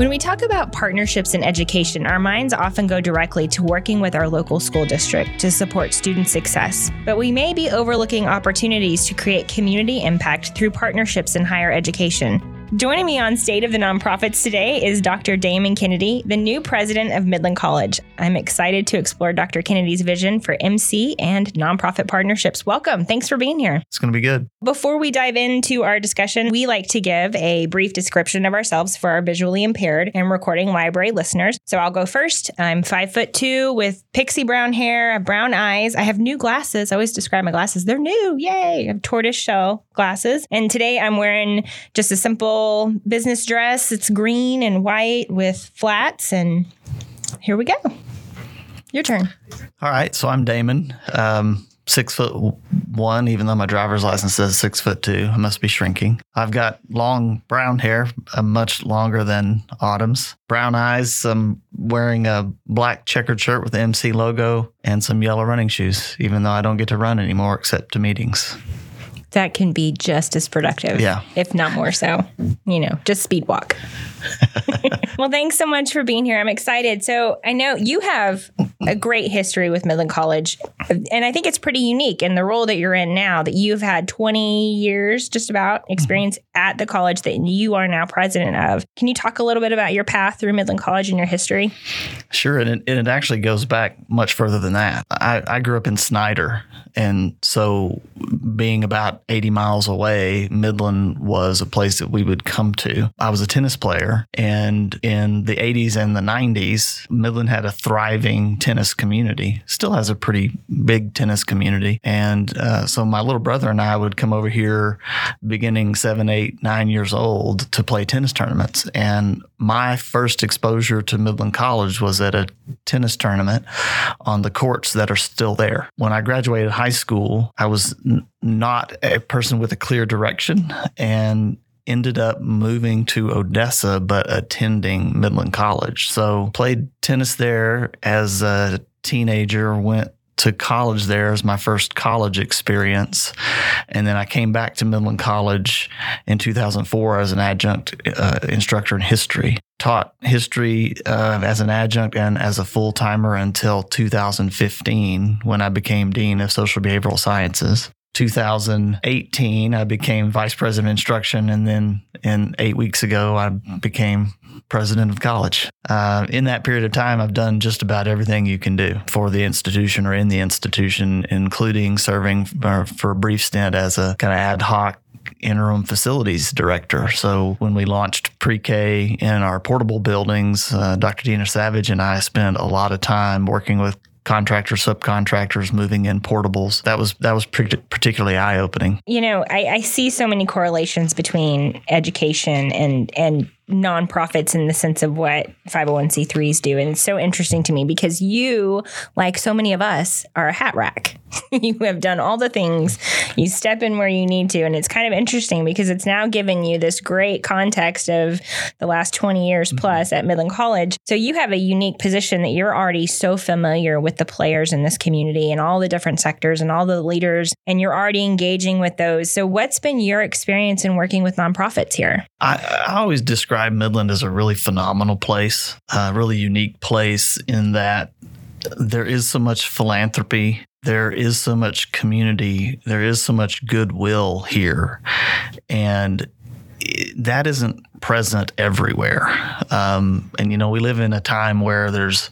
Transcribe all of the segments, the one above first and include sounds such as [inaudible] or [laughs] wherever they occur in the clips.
When we talk about partnerships in education, our minds often go directly to working with our local school district to support student success. But we may be overlooking opportunities to create community impact through partnerships in higher education. Joining me on State of the Nonprofits today is Dr. Damon Kennedy, the new president of Midland College. I'm excited to explore Dr. Kennedy's vision for MC and nonprofit partnerships. Welcome. Thanks for being here. It's going to be good. Before we dive into our discussion, we like to give a brief description of ourselves for our visually impaired and recording library listeners. So I'll go first. I'm five foot two with pixie brown hair, brown eyes. I have new glasses. I always describe my glasses. They're new. Yay. I have tortoise shell glasses. And today I'm wearing just a simple business dress. It's green and white with flats. And here we go. Your turn. All right. So I'm Damon. Um, six foot one, even though my driver's license says six foot two. I must be shrinking. I've got long brown hair, uh, much longer than Autumn's. Brown eyes. I'm wearing a black checkered shirt with the MC logo and some yellow running shoes, even though I don't get to run anymore except to meetings that can be just as productive. Yeah. If not more so. You know, just speed walk. [laughs] well, thanks so much for being here. I'm excited. So I know you have a great history with Midland College, and I think it's pretty unique in the role that you're in now that you've had 20 years just about experience mm-hmm. at the college that you are now president of. Can you talk a little bit about your path through Midland College and your history? Sure. And it, and it actually goes back much further than that. I, I grew up in Snyder. And so being about 80 miles away, Midland was a place that we would come to. I was a tennis player, and in the 80s and the 90s, Midland had a thriving tennis community, still has a pretty big tennis community. And uh, so my little brother and I would come over here beginning seven, eight, nine years old to play tennis tournaments. And my first exposure to Midland College was at a tennis tournament on the courts that are still there. When I graduated high school, I was not a person with a clear direction and ended up moving to Odessa but attending Midland College. So played tennis there as a teenager, went to college there as my first college experience. And then I came back to Midland College in 2004 as an adjunct uh, instructor in history. Taught history uh, as an adjunct and as a full timer until 2015 when I became Dean of Social Behavioral Sciences. 2018, I became vice president of instruction. And then in eight weeks ago, I became president of college. Uh, in that period of time, I've done just about everything you can do for the institution or in the institution, including serving for, a brief stint as a kind of ad hoc interim facilities director. So when we launched pre-K in our portable buildings, uh, Dr. Dina Savage and I spent a lot of time working with contractors, subcontractors moving in portables. That was that was particularly eye opening. You know, I, I see so many correlations between education and and nonprofits in the sense of what 501c3s do. And it's so interesting to me because you, like so many of us, are a hat rack. [laughs] you have done all the things, you step in where you need to. And it's kind of interesting because it's now given you this great context of the last 20 years mm-hmm. plus at Midland College. So you have a unique position that you're already so familiar with the players in this community and all the different sectors and all the leaders, and you're already engaging with those. So, what's been your experience in working with nonprofits here? I, I always describe describe Midland as a really phenomenal place, a really unique place in that there is so much philanthropy, there is so much community, there is so much goodwill here. And that isn't present everywhere. Um, and, you know, we live in a time where there's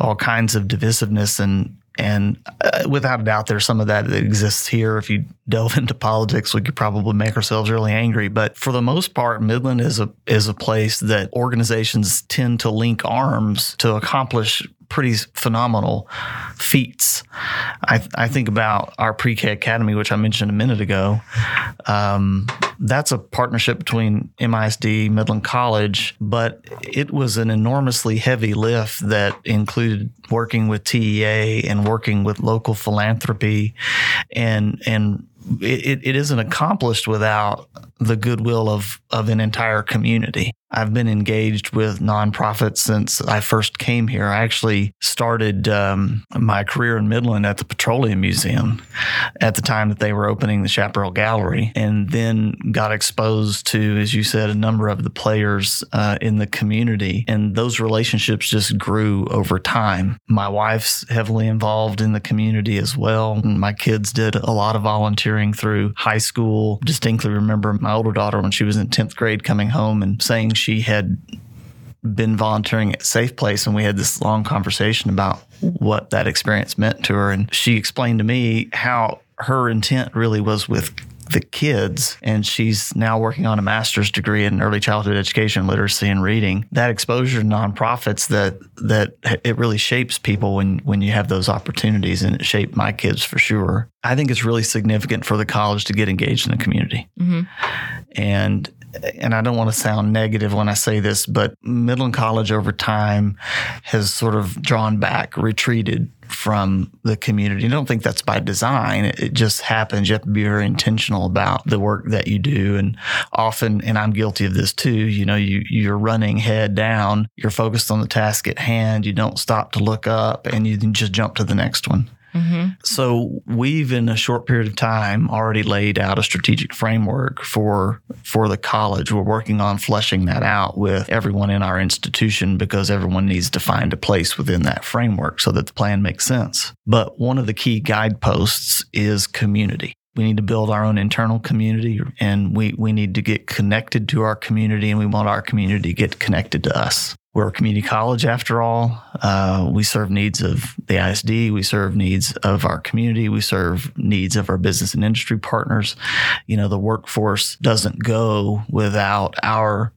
all kinds of divisiveness and and uh, without a doubt, there's some of that that exists here. If you delve [laughs] into politics, we could probably make ourselves really angry. But for the most part, Midland is a is a place that organizations tend to link arms to accomplish pretty phenomenal feats. I, I think about our pre K Academy, which I mentioned a minute ago. Um, that's a partnership between MISD, Midland College, but it was an enormously heavy lift that included working with TEA and working with local philanthropy and and it, it isn't accomplished without the goodwill of of an entire community. I've been engaged with nonprofits since I first came here. I actually started um, my career in Midland at the Petroleum Museum at the time that they were opening the Chaparral Gallery, and then got exposed to, as you said, a number of the players uh, in the community. And those relationships just grew over time. My wife's heavily involved in the community as well. My kids did a lot of volunteering through high school. Distinctly remember my older daughter when she was in 10th grade coming home and saying she had been volunteering at Safe Place, and we had this long conversation about what that experience meant to her. And she explained to me how her intent really was with the kids, and she's now working on a master's degree in early childhood education, literacy, and reading. That exposure to nonprofits that that it really shapes people when when you have those opportunities, and it shaped my kids for sure. I think it's really significant for the college to get engaged in the community, mm-hmm. and and I don't want to sound negative when I say this, but Midland College over time has sort of drawn back, retreated from the community. I don't think that's by design. It just happens. You have to be very intentional about the work that you do. And often, and I'm guilty of this too, you know, you, you're running head down, you're focused on the task at hand, you don't stop to look up, and you just jump to the next one. Mm-hmm. So we've in a short period of time already laid out a strategic framework for for the college. We're working on fleshing that out with everyone in our institution because everyone needs to find a place within that framework so that the plan makes sense. But one of the key guideposts is community. We need to build our own internal community and we, we need to get connected to our community and we want our community to get connected to us. We're a community college after all. Uh, we serve needs of the ISD. We serve needs of our community. We serve needs of our business and industry partners. You know, the workforce doesn't go without our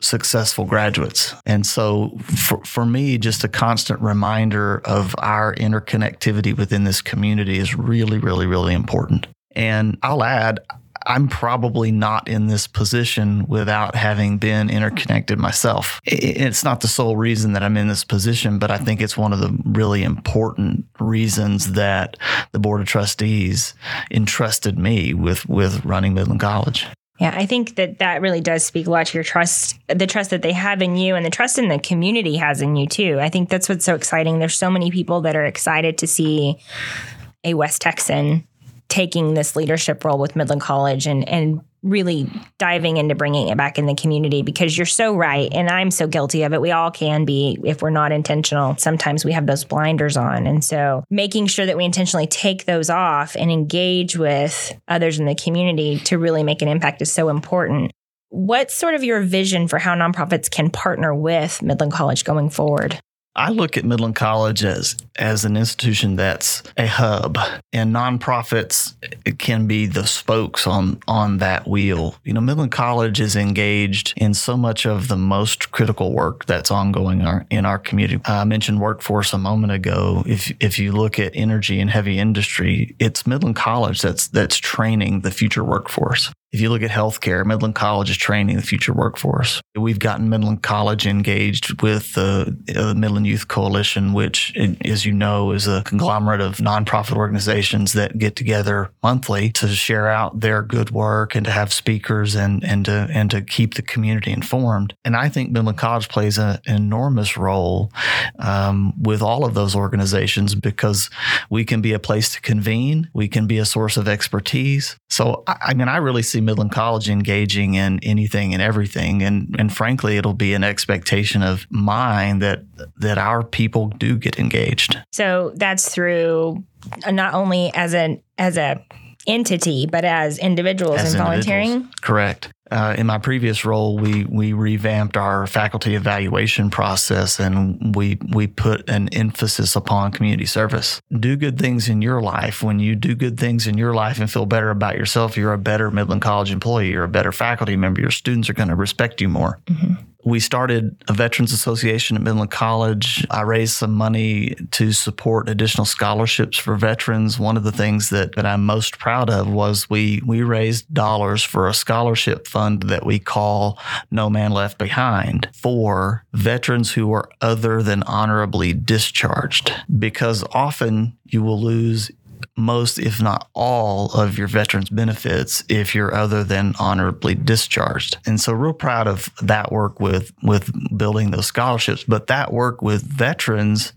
successful graduates. And so for, for me, just a constant reminder of our interconnectivity within this community is really, really, really important. And I'll add, I'm probably not in this position without having been interconnected myself. It's not the sole reason that I'm in this position, but I think it's one of the really important reasons that the Board of Trustees entrusted me with, with running Midland College. Yeah, I think that that really does speak a lot to your trust, the trust that they have in you and the trust in the community has in you too. I think that's what's so exciting. There's so many people that are excited to see a West Texan taking this leadership role with Midland College and and really diving into bringing it back in the community because you're so right and I'm so guilty of it. We all can be if we're not intentional. Sometimes we have those blinders on. And so making sure that we intentionally take those off and engage with others in the community to really make an impact is so important. What's sort of your vision for how nonprofits can partner with Midland College going forward? I look at Midland College as as an institution that's a hub, and nonprofits can be the spokes on on that wheel. You know, Midland College is engaged in so much of the most critical work that's ongoing in our community. I mentioned workforce a moment ago. If if you look at energy and heavy industry, it's Midland College that's that's training the future workforce. If you look at healthcare, Midland College is training the future workforce. We've gotten Midland College engaged with the uh, Midland Youth Coalition, which, as you know, is a conglomerate of nonprofit organizations that get together monthly to share out their good work and to have speakers and, and to and to keep the community informed. And I think Midland College plays an enormous role um, with all of those organizations because we can be a place to convene, we can be a source of expertise. So, I, I mean, I really see Midland College engaging in anything and everything. And and frankly, it'll be an expectation of mine that that our people do get engaged. So that's through uh, not only as an as a entity, but as individuals as and volunteering. Correct. Uh, in my previous role, we we revamped our faculty evaluation process, and we we put an emphasis upon community service. Do good things in your life. When you do good things in your life and feel better about yourself, you're a better Midland College employee. You're a better faculty member. Your students are going to respect you more. Mm-hmm we started a Veterans Association at Midland College. I raised some money to support additional scholarships for veterans. One of the things that, that I'm most proud of was we, we raised dollars for a scholarship fund that we call No Man Left Behind for veterans who are other than honorably discharged. Because often you will lose most, if not all, of your veterans benefits if you're other than honorably discharged. And so, real proud of that work with with building those scholarships. But that work with veterans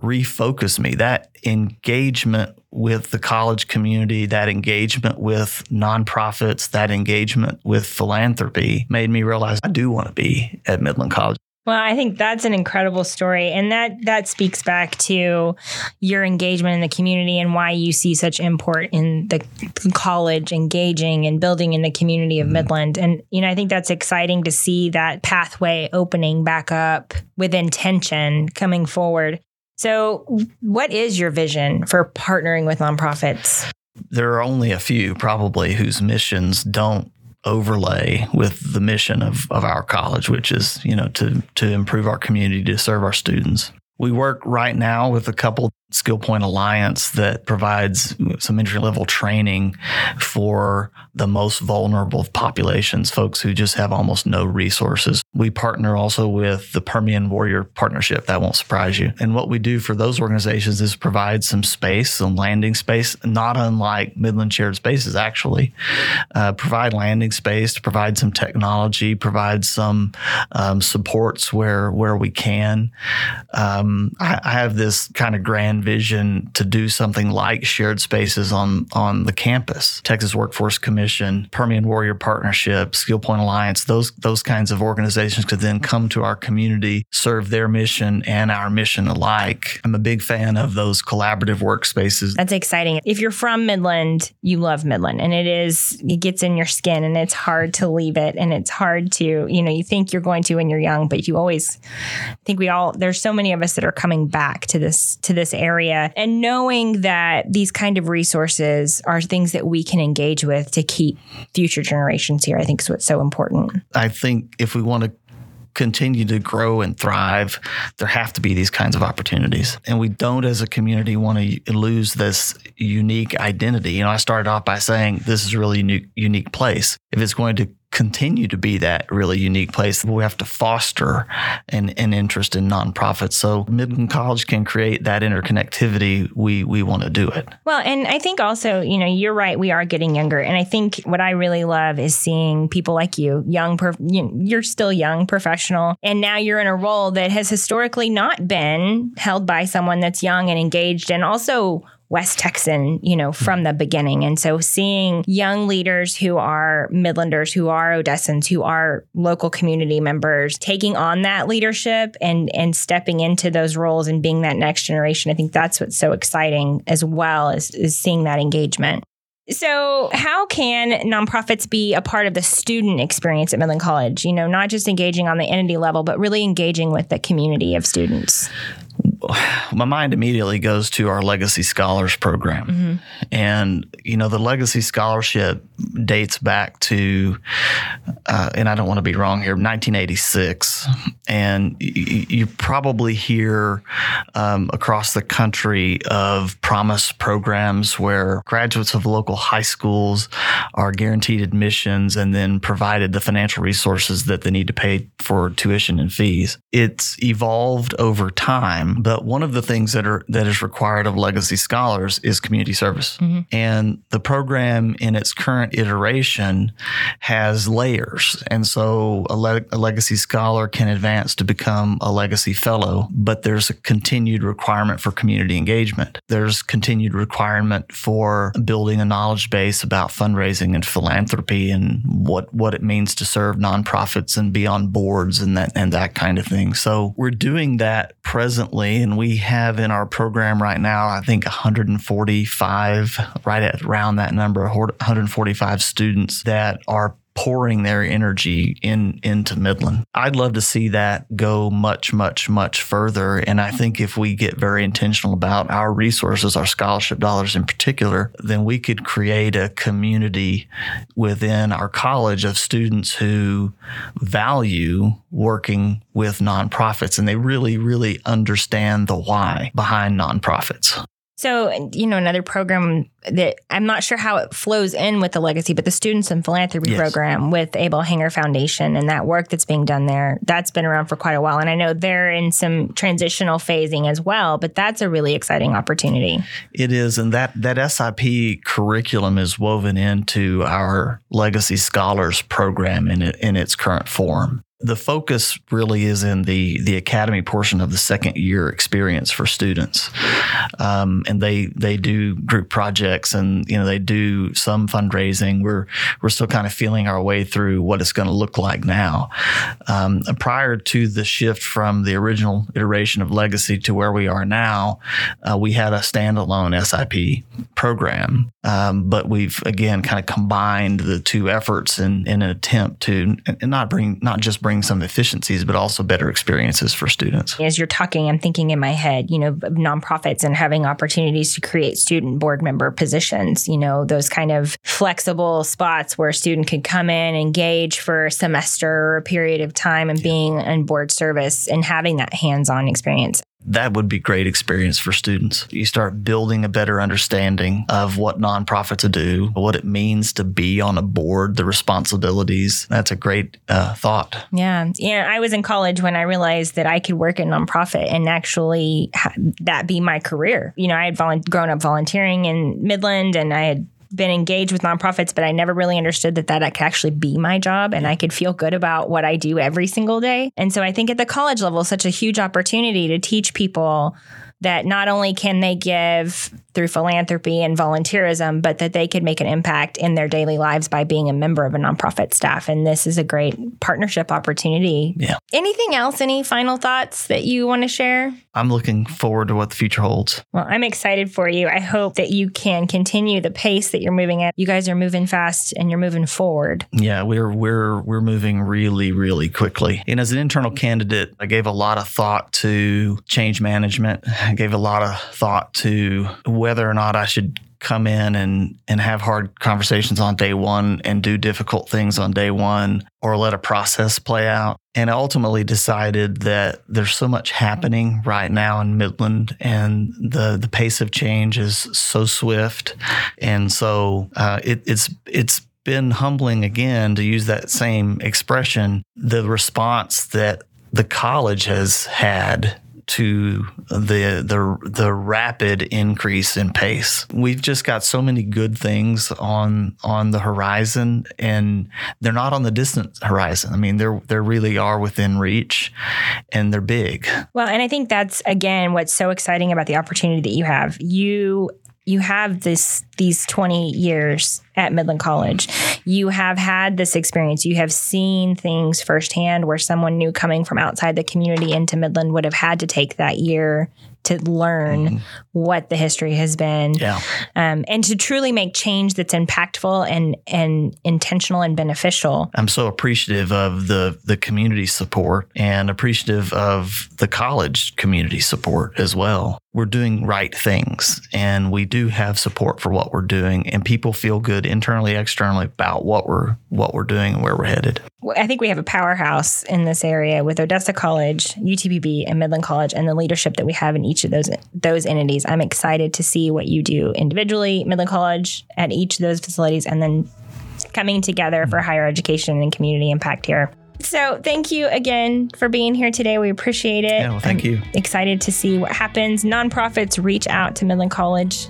refocused me. That engagement with the college community, that engagement with nonprofits, that engagement with philanthropy made me realize I do want to be at Midland College. Well, I think that's an incredible story and that that speaks back to your engagement in the community and why you see such import in the college engaging and building in the community of mm-hmm. Midland. And you know, I think that's exciting to see that pathway opening back up with intention coming forward. So, what is your vision for partnering with nonprofits? There are only a few probably whose missions don't overlay with the mission of, of our college, which is, you know, to to improve our community, to serve our students. We work right now with a couple Skillpoint Alliance that provides some entry level training for the most vulnerable populations, folks who just have almost no resources. We partner also with the Permian Warrior Partnership. That won't surprise you. And what we do for those organizations is provide some space, some landing space, not unlike Midland Shared Spaces, actually. Uh, provide landing space, provide some technology, provide some um, supports where, where we can. Um, I, I have this kind of grand vision to do something like shared spaces on on the campus. Texas Workforce Commission, Permian Warrior Partnership, Skillpoint Alliance, those those kinds of organizations could then come to our community, serve their mission and our mission alike. I'm a big fan of those collaborative workspaces. That's exciting. If you're from Midland, you love Midland and it is it gets in your skin and it's hard to leave it and it's hard to, you know, you think you're going to when you're young, but you always I think we all there's so many of us that are coming back to this to this area area and knowing that these kind of resources are things that we can engage with to keep future generations here, I think is what's so important. I think if we want to continue to grow and thrive, there have to be these kinds of opportunities. And we don't, as a community, want to lose this unique identity. You know, I started off by saying this is a really unique, unique place. If it's going to continue to be that really unique place. We have to foster an, an interest in nonprofits. So Midland College can create that interconnectivity. We we want to do it. Well, and I think also, you know, you're right. We are getting younger, and I think what I really love is seeing people like you, young. You're still young, professional, and now you're in a role that has historically not been held by someone that's young and engaged, and also West Texan, you know, from the beginning. And so seeing young leaders who are Midlanders, who are Odessans, who are local community members taking on that leadership and and stepping into those roles and being that next generation, I think that's what's so exciting as well as is seeing that engagement. So, how can nonprofits be a part of the student experience at Midland College? You know, not just engaging on the entity level, but really engaging with the community of students my mind immediately goes to our Legacy Scholars program. Mm-hmm. And, you know, the Legacy Scholarship dates back to, uh, and I don't want to be wrong here, 1986. And y- you probably hear um, across the country of promise programs where graduates of local high schools are guaranteed admissions and then provided the financial resources that they need to pay for tuition and fees. It's evolved over time, but one of the things that are that is required of legacy scholars is community service. Mm-hmm. And the program in its current iteration has layers. And so a, le- a legacy scholar can advance to become a legacy fellow, but there's a continued requirement for community engagement. There's continued requirement for building a knowledge base about fundraising and philanthropy and what what it means to serve nonprofits and be on boards and that and that kind of thing. So we're doing that presently and we have in our program right now, I think 145, right at around that number, 145 students that are pouring their energy in into Midland. I'd love to see that go much, much, much further. And I think if we get very intentional about our resources, our scholarship dollars in particular, then we could create a community within our college of students who value working with nonprofits and they really, really understand the why behind nonprofits. So, you know, another program that I'm not sure how it flows in with the legacy, but the Students in Philanthropy Yes. program with Abell-Hanger Foundation and that work that's being done there, that's been around for quite a while. And I know they're in some transitional phasing as well, but that's a really exciting opportunity. It is, and that that SIP curriculum is woven into our Legacy Scholars program in in its current form. The focus really is in the the academy portion of the second year experience for students, um, and they they do group projects and you know they do some fundraising. We're we're still kind of feeling our way through what it's going to look like now. Um, prior to the shift from the original iteration of Legacy to where we are now, uh, we had a standalone SIP program, um, but we've again kind of combined the two efforts in, in an attempt to not bring not just bring some efficiencies, but also better experiences for students. As you're talking, I'm thinking in my head, you know, nonprofits and having opportunities to create student board member positions, you know, those kind of flexible spots where a student could come in, engage for a semester or a period of time and being in board service and having that hands on experience. That would be great experience for students. You start building a better understanding of what nonprofits do, what it means to be on a board, the responsibilities. That's a great uh, thought. Yeah. Yeah. I was in college when I realized that I could work in nonprofit and actually ha- that be my career. You know, I had grown up volunteering in Midland and I had been engaged with nonprofits, but I never really understood that that could actually be my job and I could feel good about what I do every single day. And so I think at the college level, such a huge opportunity to teach people that not only can they give through philanthropy and volunteerism, but that they could make an impact in their daily lives by being a member of a nonprofit staff. And this is a great partnership opportunity. Yeah. Anything else? Any final thoughts that you want to share? I'm looking forward to what the future holds. Well, I'm excited for you. I hope that you can continue the pace that you're moving at. You guys are moving fast and you're moving forward. Yeah, we're we're we're moving really really quickly. And as an internal candidate, I gave a lot of thought to change management. I gave a lot of thought to whether or not I should come in and and have hard conversations on day 1 and do difficult things on day 1 or let a process play out. And ultimately decided that there's so much happening right now in Midland and the the pace of change is so swift. And so uh, it, it's it's been humbling again to use that same expression the response that the college has had to the the the rapid increase in pace. We've just got so many good things on on the horizon and they're not on the distant horizon. I mean they're they really are within reach and they're big. Well, and I think that's again what's so exciting about the opportunity that you have. You you have this these 20 years at Midland College. You have had this experience. You have seen things firsthand where someone new coming from outside the community into Midland would have had to take that year to learn what the history has been Yeah. um, and to truly make change that's impactful and and intentional and beneficial. I'm so appreciative of the the community support and appreciative of the college community support as well. We're doing right things and we do have support for what we're doing and people feel good internally externally about what we're what we're doing and where we're headed. I think we have a powerhouse in this area with Odessa College, UTPB, and Midland College, and the leadership that we have in each of those those entities. I'm excited to see what you do individually, Midland College, at each of those facilities, and then coming together for higher education and community impact here. So, thank you again for being here today. We appreciate it. Yeah, well, thank I'm you. Excited to see what happens. Nonprofits reach out to Midland College,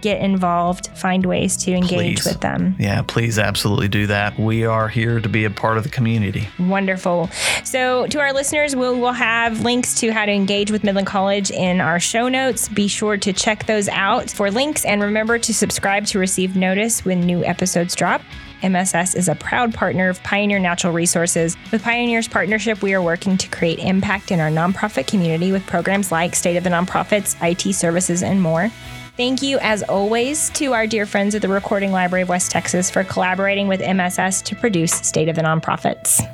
get involved, find ways to engage Please. with them. Yeah, please absolutely do that. We are here to be a part of the community. Wonderful. So, to our listeners, we will have links to how to engage with Midland College in our show notes. Be sure to check those out for links and remember to subscribe to receive notice when new episodes drop. MSS is a proud partner of Pioneer Natural Resources. With Pioneer's partnership, we are working to create impact in our nonprofit community with programs like State of the Nonprofits, IT services, and more. Thank you, as always, to our dear friends at the Recording Library of West Texas for collaborating with MSS to produce State of the Nonprofits.